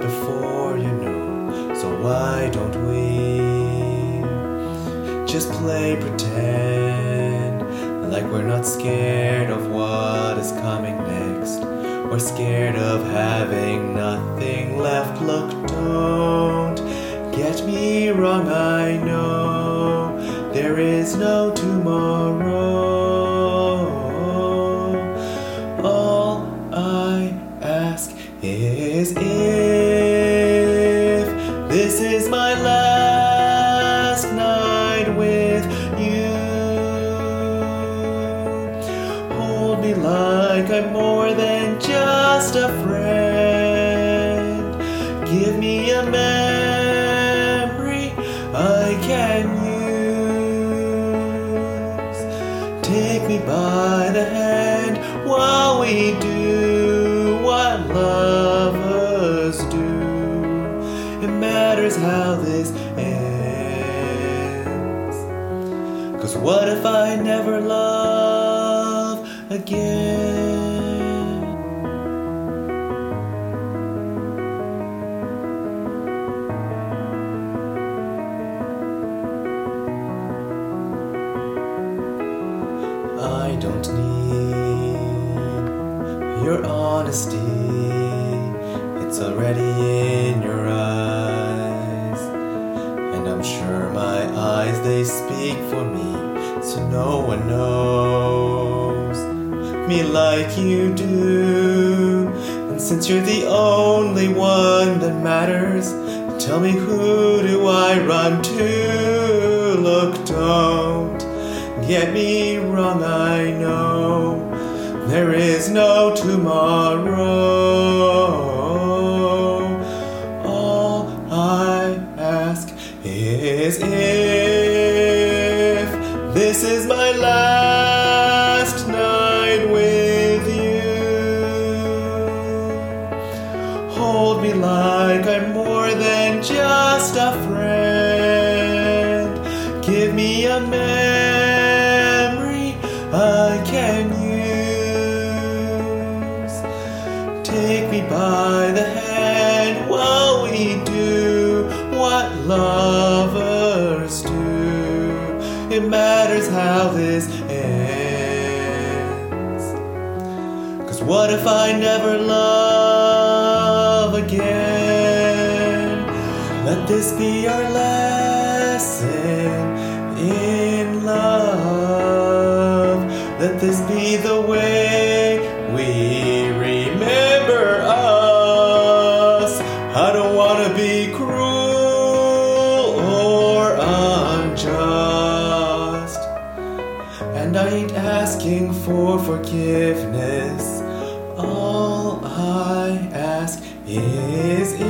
before you know. So why don't we just play pretend like we're not scared of what is coming next? We're scared of having nothing left. Look, don't get me wrong. I'm more than just a friend. Give me a memory I can use. Take me by the hand while we do what lovers do. It matters how this ends. Cause what if I never love again? Your honesty. It's already in your eyes. And I'm sure my eyes, they speak for me. So no one knows me like you do. And since you're the only one that matters, tell me who do I run to? Look, don't get me wrong, I know there is no tomorrow. All I ask is if this is my last night with you. Hold me like I'm more than just a friend. Give me a memory me by the hand while we do what lovers do. It matters how this ends. Cause what if I never love again? Let this be our lesson in love. Let this be I don't want to be cruel or unjust. And I ain't asking for forgiveness. All I ask is if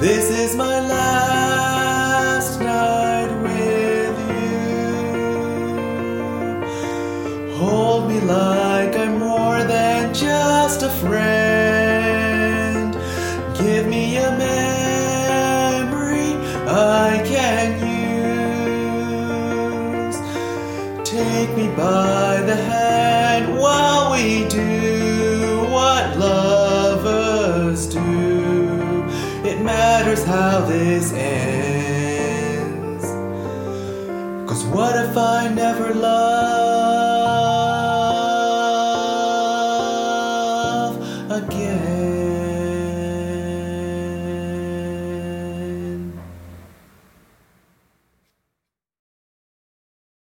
this is my last night with you. Hold me like I'm more than just a friend. I can use. Take me by the hand while we do what lovers do. It matters how this ends. Cause what if I never love